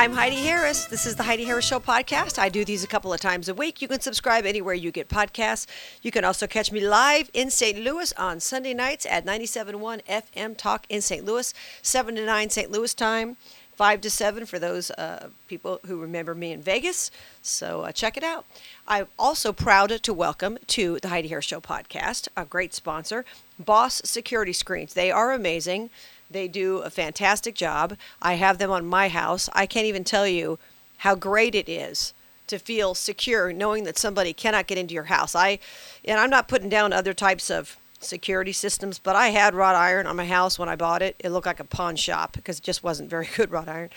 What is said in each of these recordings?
I'm Heidi Harris. This is the Heidi Harris Show podcast. I do these a couple of times a week. You can subscribe anywhere you get podcasts. You can also catch me live in St. Louis on Sunday nights at 97.1 FM Talk in St. Louis, 7 to 9 St. Louis time, 5 to 7 for those uh, people who remember me in Vegas. So uh, check it out. I'm also proud to welcome to the Heidi Harris Show podcast a great sponsor, Boss Security Screens. They are amazing. They do a fantastic job. I have them on my house. I can't even tell you how great it is to feel secure knowing that somebody cannot get into your house. I and I'm not putting down other types of security systems, but I had wrought iron on my house when I bought it. It looked like a pawn shop because it just wasn't very good wrought iron.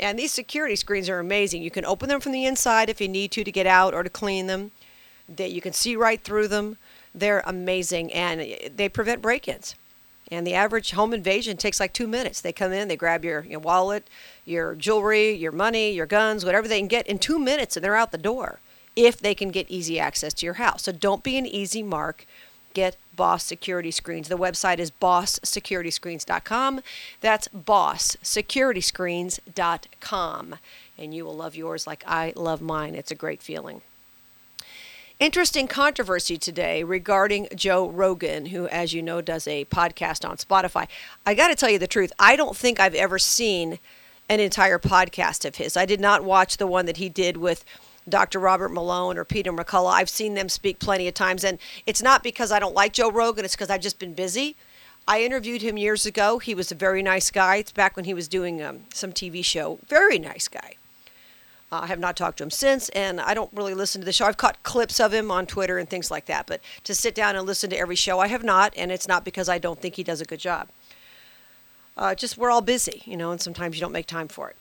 And these security screens are amazing. You can open them from the inside if you need to to get out or to clean them. That you can see right through them. They're amazing and eh, they prevent break-ins. And the average home invasion takes like two minutes. They come in, they grab your, your wallet, your jewelry, your money, your guns, whatever they can get in two minutes, and they're out the door if they can get easy access to your house. So don't be an easy mark. Get Boss Security Screens. The website is bosssecurityscreens.com. That's bosssecurityscreens.com. And you will love yours like I love mine. It's a great feeling. Interesting controversy today regarding Joe Rogan, who, as you know, does a podcast on Spotify. I got to tell you the truth. I don't think I've ever seen an entire podcast of his. I did not watch the one that he did with Dr. Robert Malone or Peter McCullough. I've seen them speak plenty of times, and it's not because I don't like Joe Rogan, it's because I've just been busy. I interviewed him years ago. He was a very nice guy. It's back when he was doing um, some TV show. Very nice guy. Uh, I have not talked to him since, and I don't really listen to the show. I've caught clips of him on Twitter and things like that, but to sit down and listen to every show, I have not, and it's not because I don't think he does a good job. Uh, just we're all busy, you know, and sometimes you don't make time for it.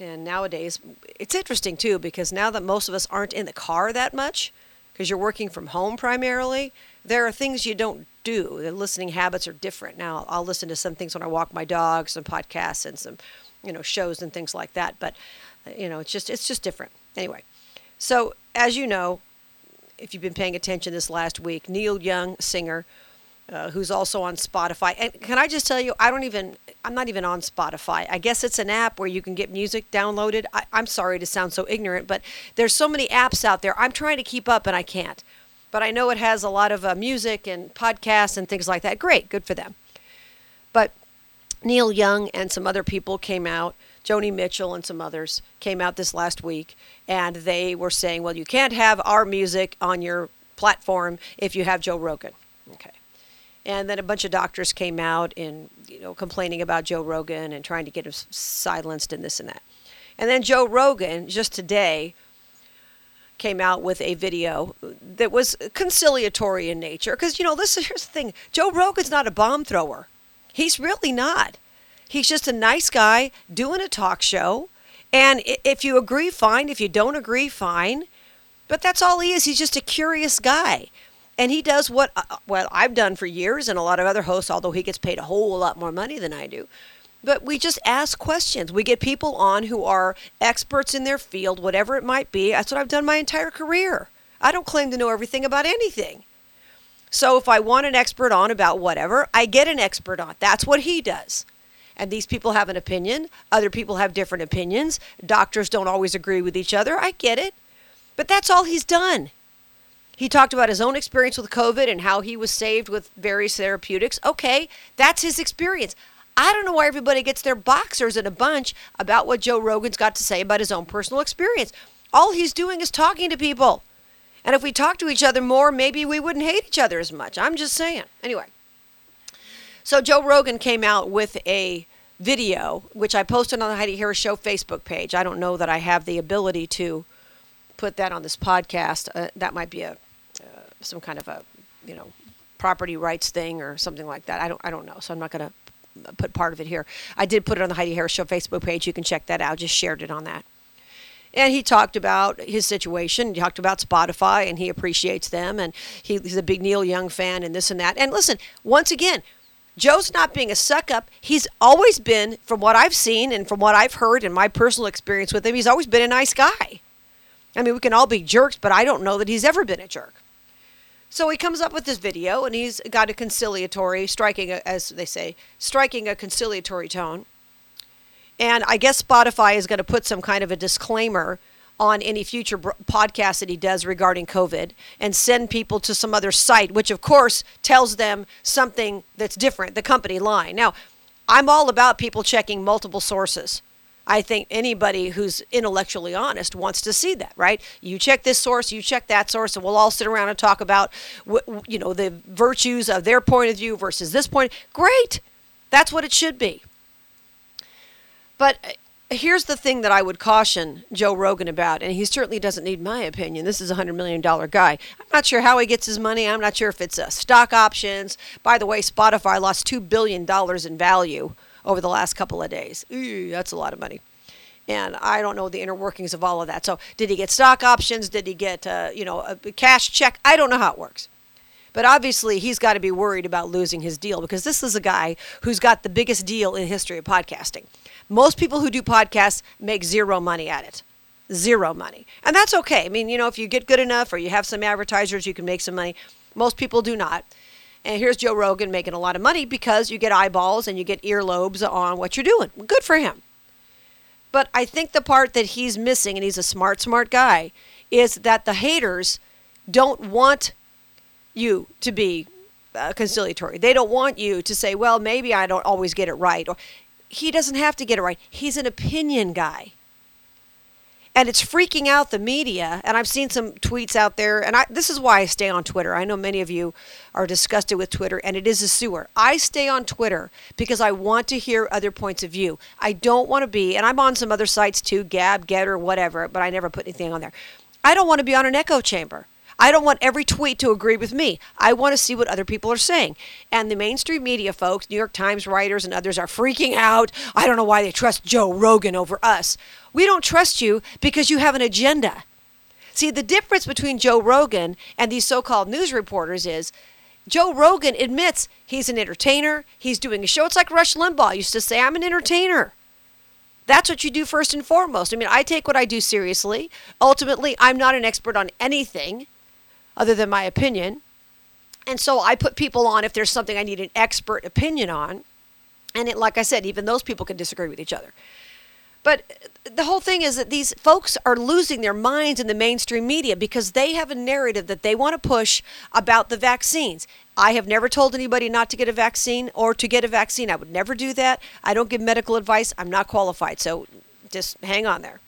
And nowadays, it's interesting too because now that most of us aren't in the car that much, because you're working from home primarily, there are things you don't do. The listening habits are different. Now, I'll listen to some things when I walk my dog, some podcasts, and some, you know, shows and things like that. But, you know, it's just it's just different. Anyway, so as you know, if you've been paying attention this last week, Neil Young, singer, uh, who's also on Spotify. And can I just tell you, I don't even, I'm not even on Spotify. I guess it's an app where you can get music downloaded. I, I'm sorry to sound so ignorant, but there's so many apps out there. I'm trying to keep up and I can't. But I know it has a lot of uh, music and podcasts and things like that. Great, good for them. But Neil Young and some other people came out. Joni Mitchell and some others came out this last week, and they were saying, "Well, you can't have our music on your platform if you have Joe Rogan." Okay and then a bunch of doctors came out and you know complaining about Joe Rogan and trying to get him silenced and this and that. And then Joe Rogan just today came out with a video that was conciliatory in nature because you know this here's the thing Joe Rogan's not a bomb thrower. He's really not. He's just a nice guy doing a talk show. And if you agree, fine. If you don't agree, fine. But that's all he is. He's just a curious guy and he does what uh, uh, well I've done for years and a lot of other hosts although he gets paid a whole lot more money than I do but we just ask questions we get people on who are experts in their field whatever it might be that's what I've done my entire career I don't claim to know everything about anything so if I want an expert on about whatever I get an expert on that's what he does and these people have an opinion other people have different opinions doctors don't always agree with each other I get it but that's all he's done he talked about his own experience with COVID and how he was saved with various therapeutics. Okay, that's his experience. I don't know why everybody gets their boxers in a bunch about what Joe Rogan's got to say about his own personal experience. All he's doing is talking to people. And if we talk to each other more, maybe we wouldn't hate each other as much. I'm just saying. Anyway, so Joe Rogan came out with a video, which I posted on the Heidi Harris Show Facebook page. I don't know that I have the ability to put that on this podcast. Uh, that might be a some kind of a, you know, property rights thing or something like that. I don't I don't know. So I'm not going to put part of it here. I did put it on the Heidi Harris Show Facebook page. You can check that out. Just shared it on that. And he talked about his situation. He talked about Spotify and he appreciates them. And he, he's a big Neil Young fan and this and that. And listen, once again, Joe's not being a suck up. He's always been, from what I've seen and from what I've heard and my personal experience with him, he's always been a nice guy. I mean, we can all be jerks, but I don't know that he's ever been a jerk. So he comes up with this video and he's got a conciliatory, striking, a, as they say, striking a conciliatory tone. And I guess Spotify is going to put some kind of a disclaimer on any future podcast that he does regarding COVID and send people to some other site, which of course tells them something that's different, the company line. Now, I'm all about people checking multiple sources. I think anybody who's intellectually honest wants to see that, right? You check this source, you check that source, and we'll all sit around and talk about, you know, the virtues of their point of view versus this point. Great, that's what it should be. But here's the thing that I would caution Joe Rogan about, and he certainly doesn't need my opinion. This is a $100 million guy. I'm not sure how he gets his money. I'm not sure if it's uh, stock options. By the way, Spotify lost $2 billion in value over the last couple of days. Ooh, that's a lot of money. And I don't know the inner workings of all of that. So, did he get stock options? Did he get, uh, you know, a cash check? I don't know how it works. But obviously, he's got to be worried about losing his deal because this is a guy who's got the biggest deal in history of podcasting. Most people who do podcasts make zero money at it. Zero money. And that's okay. I mean, you know, if you get good enough or you have some advertisers, you can make some money. Most people do not. And here's Joe Rogan making a lot of money because you get eyeballs and you get earlobes on what you're doing. Good for him. But I think the part that he's missing, and he's a smart, smart guy, is that the haters don't want you to be uh, conciliatory. They don't want you to say, well, maybe I don't always get it right. Or he doesn't have to get it right. He's an opinion guy. And it's freaking out the media. And I've seen some tweets out there. And I, this is why I stay on Twitter. I know many of you are disgusted with Twitter, and it is a sewer. I stay on Twitter because I want to hear other points of view. I don't want to be, and I'm on some other sites too, Gab, Gettr, whatever, but I never put anything on there. I don't want to be on an echo chamber. I don't want every tweet to agree with me. I want to see what other people are saying. And the mainstream media folks, New York Times writers and others are freaking out. I don't know why they trust Joe Rogan over us. We don't trust you because you have an agenda. See, the difference between Joe Rogan and these so called news reporters is Joe Rogan admits he's an entertainer, he's doing a show. It's like Rush Limbaugh used to say, I'm an entertainer. That's what you do first and foremost. I mean, I take what I do seriously. Ultimately, I'm not an expert on anything other than my opinion. And so I put people on if there's something I need an expert opinion on. And it, like I said, even those people can disagree with each other. But the whole thing is that these folks are losing their minds in the mainstream media because they have a narrative that they want to push about the vaccines. I have never told anybody not to get a vaccine or to get a vaccine. I would never do that. I don't give medical advice. I'm not qualified. So just hang on there.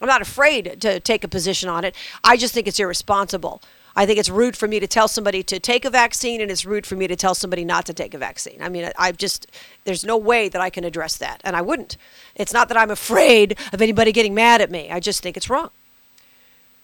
I'm not afraid to take a position on it. I just think it's irresponsible I think it's rude for me to tell somebody to take a vaccine, and it's rude for me to tell somebody not to take a vaccine. I mean, I just, there's no way that I can address that, and I wouldn't. It's not that I'm afraid of anybody getting mad at me, I just think it's wrong.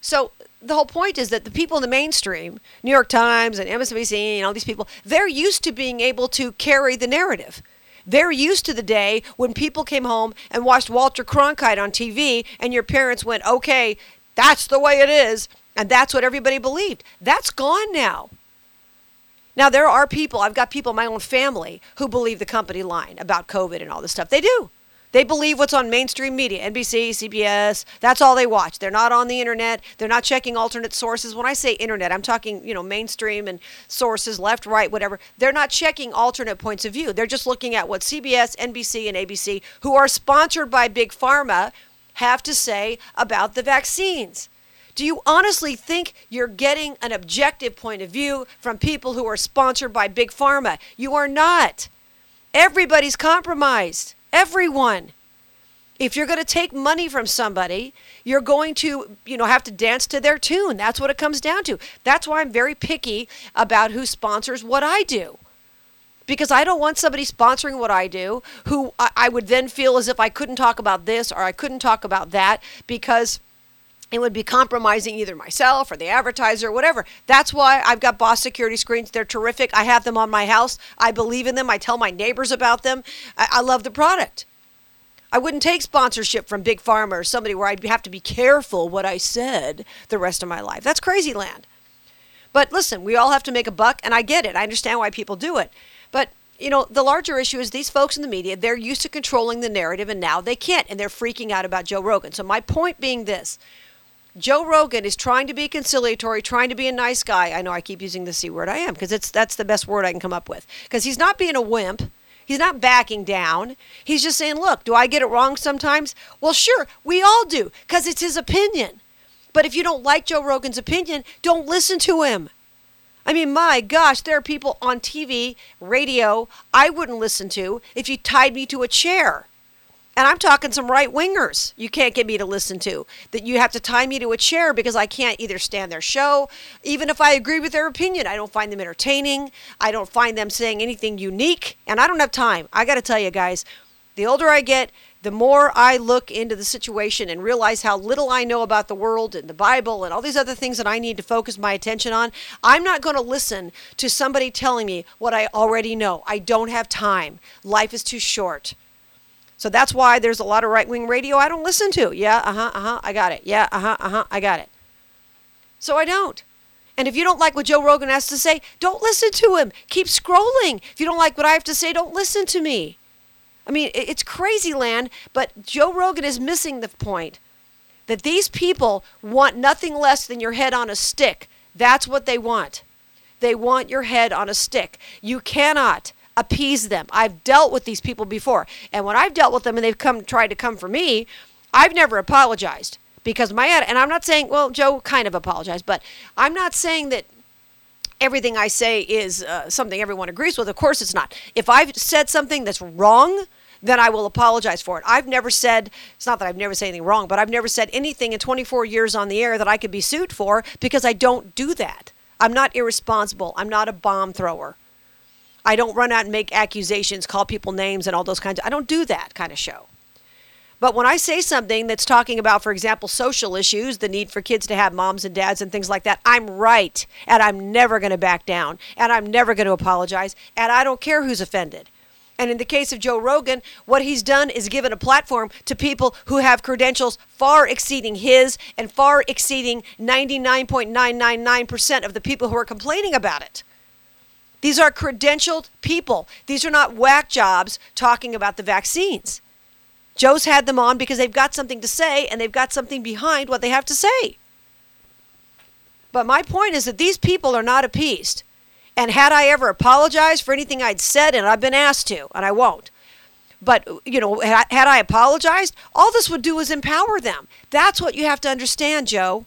So the whole point is that the people in the mainstream, New York Times and MSNBC and all these people, they're used to being able to carry the narrative. They're used to the day when people came home and watched Walter Cronkite on TV and your parents went, okay, that's the way it is. And that's what everybody believed. That's gone now. Now, there are people, I've got people in my own family who believe the company line about COVID and all this stuff. They do. They believe what's on mainstream media, NBC, CBS. That's all they watch. They're not on the internet. They're not checking alternate sources. When I say internet, I'm talking, you know, mainstream and sources, left, right, whatever. They're not checking alternate points of view. They're just looking at what CBS, NBC, and ABC, who are sponsored by Big Pharma, have to say about the vaccines. Do you honestly think you're getting an objective point of view from people who are sponsored by Big Pharma? You are not. Everybody's compromised. Everyone. If you're going to take money from somebody, you're going to, you know, have to dance to their tune. That's what it comes down to. That's why I'm very picky about who sponsors what I do. Because I don't want somebody sponsoring what I do who I, would then feel as if I couldn't talk about this or I couldn't talk about that because – it would be compromising either myself or the advertiser or whatever. That's why I've got Boss security screens. They're terrific. I have them on my house. I believe in them. I tell my neighbors about them. I, I love the product. I wouldn't take sponsorship from Big Pharma or somebody where I'd have to be careful what I said the rest of my life. That's crazy land. But listen, we all have to make a buck, and I get it. I understand why people do it. But you know, the larger issue is these folks in the media, they're used to controlling the narrative and now they can't, and they're freaking out about Joe Rogan. So, my point being this Joe Rogan is trying to be conciliatory, trying to be a nice guy. I know I keep using the C word. I am because it's that's the best word I can come up with. Because he's not being a wimp. He's not backing down. He's just saying, look, do I get it wrong sometimes? Well, sure, we all do, because it's his opinion. But if you don't like Joe Rogan's opinion, don't listen to him. I mean, my gosh, there are people on TV, radio, I wouldn't listen to if you tied me to a chair. And I'm talking some right wingers you can't get me to listen to. That you have to tie me to a chair because I can't either stand their show, even if I agree with their opinion. I don't find them entertaining. I don't find them saying anything unique. And I don't have time. I got to tell you guys, the older I get, the more I look into the situation and realize how little I know about the world and the Bible and all these other things that I need to focus my attention on, I'm not going to listen to somebody telling me what I already know. I don't have time. Life is too short. So that's why there's a lot of right wing radio I don't listen to. Yeah, uh huh, uh huh, I got it. Yeah, uh huh, uh huh, I got it. So I don't. And if you don't like what Joe Rogan has to say, don't listen to him. Keep scrolling. If you don't like what I have to say, don't listen to me. I mean, it's crazy land, but Joe Rogan is missing the point that these people want nothing less than your head on a stick. That's what they want. They want your head on a stick. You cannot appease them. I've dealt with these people before. And when I've dealt with them and they've come tried to come for me, I've never apologized because my and I'm not saying well Joe kind of apologized, but I'm not saying that everything I say is uh, something everyone agrees with. Of course it's not. If I've said something that's wrong, then I will apologize for it. I've never said, it's not that I've never said anything wrong, but I've never said anything in 24 years on the air that I could be sued for because I don't do that. I'm not irresponsible. I'm not a bomb thrower. I don't run out and make accusations, call people names, and all those kinds of. I don't do that kind of show. But when I say something that's talking about, for example, social issues, the need for kids to have moms and dads and things like that, I'm right. And I'm never going to back down. And I'm never going to apologize. And I don't care who's offended. And in the case of Joe Rogan, what he's done is given a platform to people who have credentials far exceeding his and far exceeding 99.999% of the people who are complaining about it. These are credentialed people. These are not whack jobs talking about the vaccines. Joe's had them on because they've got something to say and they've got something behind what they have to say. But my point is that these people are not appeased. And had I ever apologized for anything I'd said, and I've been asked to, and I won't, but you know, had I apologized, all this would do is empower them. That's what you have to understand, Joe.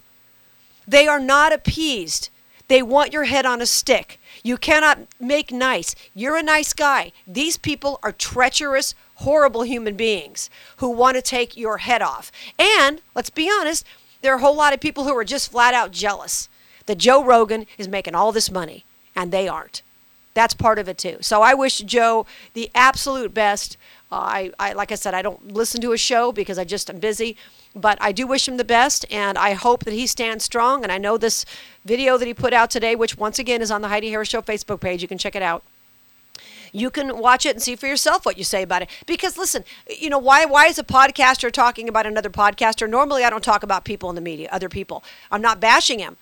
They are not appeased. They want your head on a stick. You cannot make nice. You're a nice guy. These people are treacherous, horrible human beings who want to take your head off. And let's be honest, there are a whole lot of people who are just flat out jealous that Joe Rogan is making all this money and they aren't. That's part of it too. So I wish Joe the absolute best. Uh, I, I, like I said, I don't listen to his show because I just am busy. But I do wish him the best, and I hope that he stands strong. And I know this video that he put out today, which once again is on the Heidi Harris Show Facebook page, you can check it out you can watch it and see for yourself what you say about it. Because listen, you know, why why is a podcaster talking about another podcaster? Normally I don't talk about people in the media, other people. I'm not bashing him.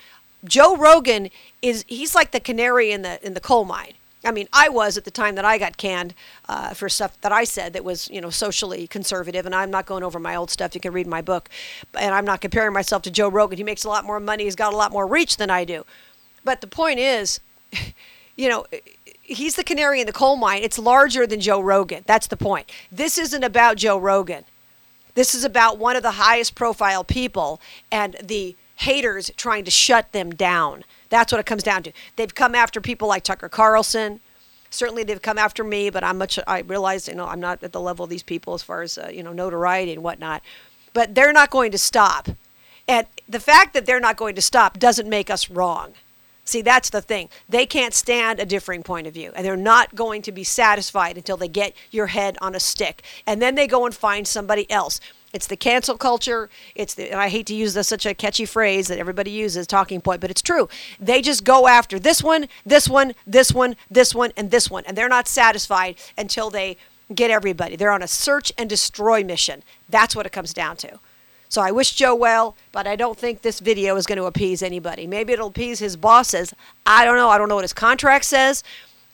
Joe Rogan is he's like the canary in the in the coal mine. I mean, I was at the time that I got canned uh, for stuff that I said that was, you know, socially conservative. And I'm not going over my old stuff. You can read my book. And I'm not comparing myself to Joe Rogan. He makes a lot more money. He's got a lot more reach than I do. But the point is, you know, he's the canary in the coal mine. It's larger than Joe Rogan. That's the point. This isn't about Joe Rogan. This is about one of the highest profile people and the haters trying to shut them down. That's what it comes down to. They've come after people like Tucker Carlson. Certainly, they've come after me, but I'm much. I realize, you know, I'm not at the level of these people as far as uh, you know notoriety and whatnot. But they're not going to stop, and the fact that they're not going to stop doesn't make us wrong. See, that's the thing. They can't stand a differing point of view, and they're not going to be satisfied until they get your head on a stick. And then they go and find somebody else. It's the cancel culture. It's the, and I hate to use this such a catchy phrase that everybody uses, talking point, but it's true. They just go after this one, this one, this one, this one, and this one, and they're not satisfied until they get everybody. They're on a search and destroy mission. That's what it comes down to. So I wish Joe well, but I don't think this video is going to appease anybody. Maybe it'll appease his bosses. I don't know. I don't know what his contract says.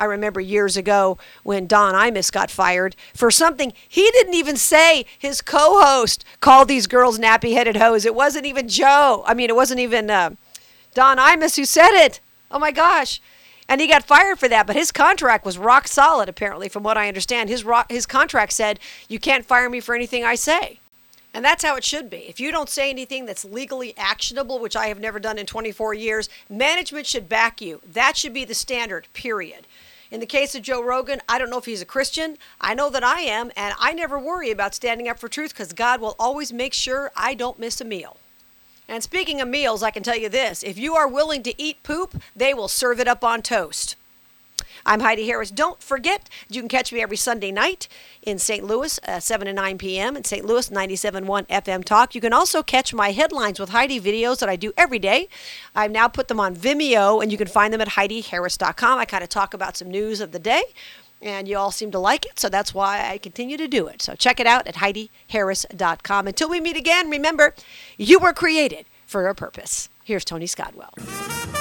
I remember years ago when Don Imus got fired for something he didn't even say. His co-host called these girls nappy-headed hoes. It wasn't even Joe. I mean, it wasn't even uh, Don Imus who said it. Oh my gosh. And he got fired for that, but his contract was rock solid, apparently, from what I understand. His, rock, his contract said, You can't fire me for anything I say. And that's how it should be. If you don't say anything that's legally actionable, which I have never done in 24 years, management should back you. That should be the standard, period. In the case of Joe Rogan, I don't know if he's a Christian. I know that I am, and I never worry about standing up for truth because God will always make sure I don't miss a meal. And speaking of meals, I can tell you this if you are willing to eat poop, they will serve it up on toast. I'm Heidi Harris. Don't forget, you can catch me every Sunday night in St. Louis, uh, 7 to 9 p.m. in St. Louis, 97.1 FM Talk. You can also catch my headlines with Heidi videos that I do every day. I've now put them on Vimeo, and you can find them at HeidiHarris.com. I kind of talk about some news of the day and you all seem to like it, so that's why I continue to do it. So check it out at HeidiHarris.com. Until we meet again, remember, you were created for a purpose. Here's Tony Scottwell.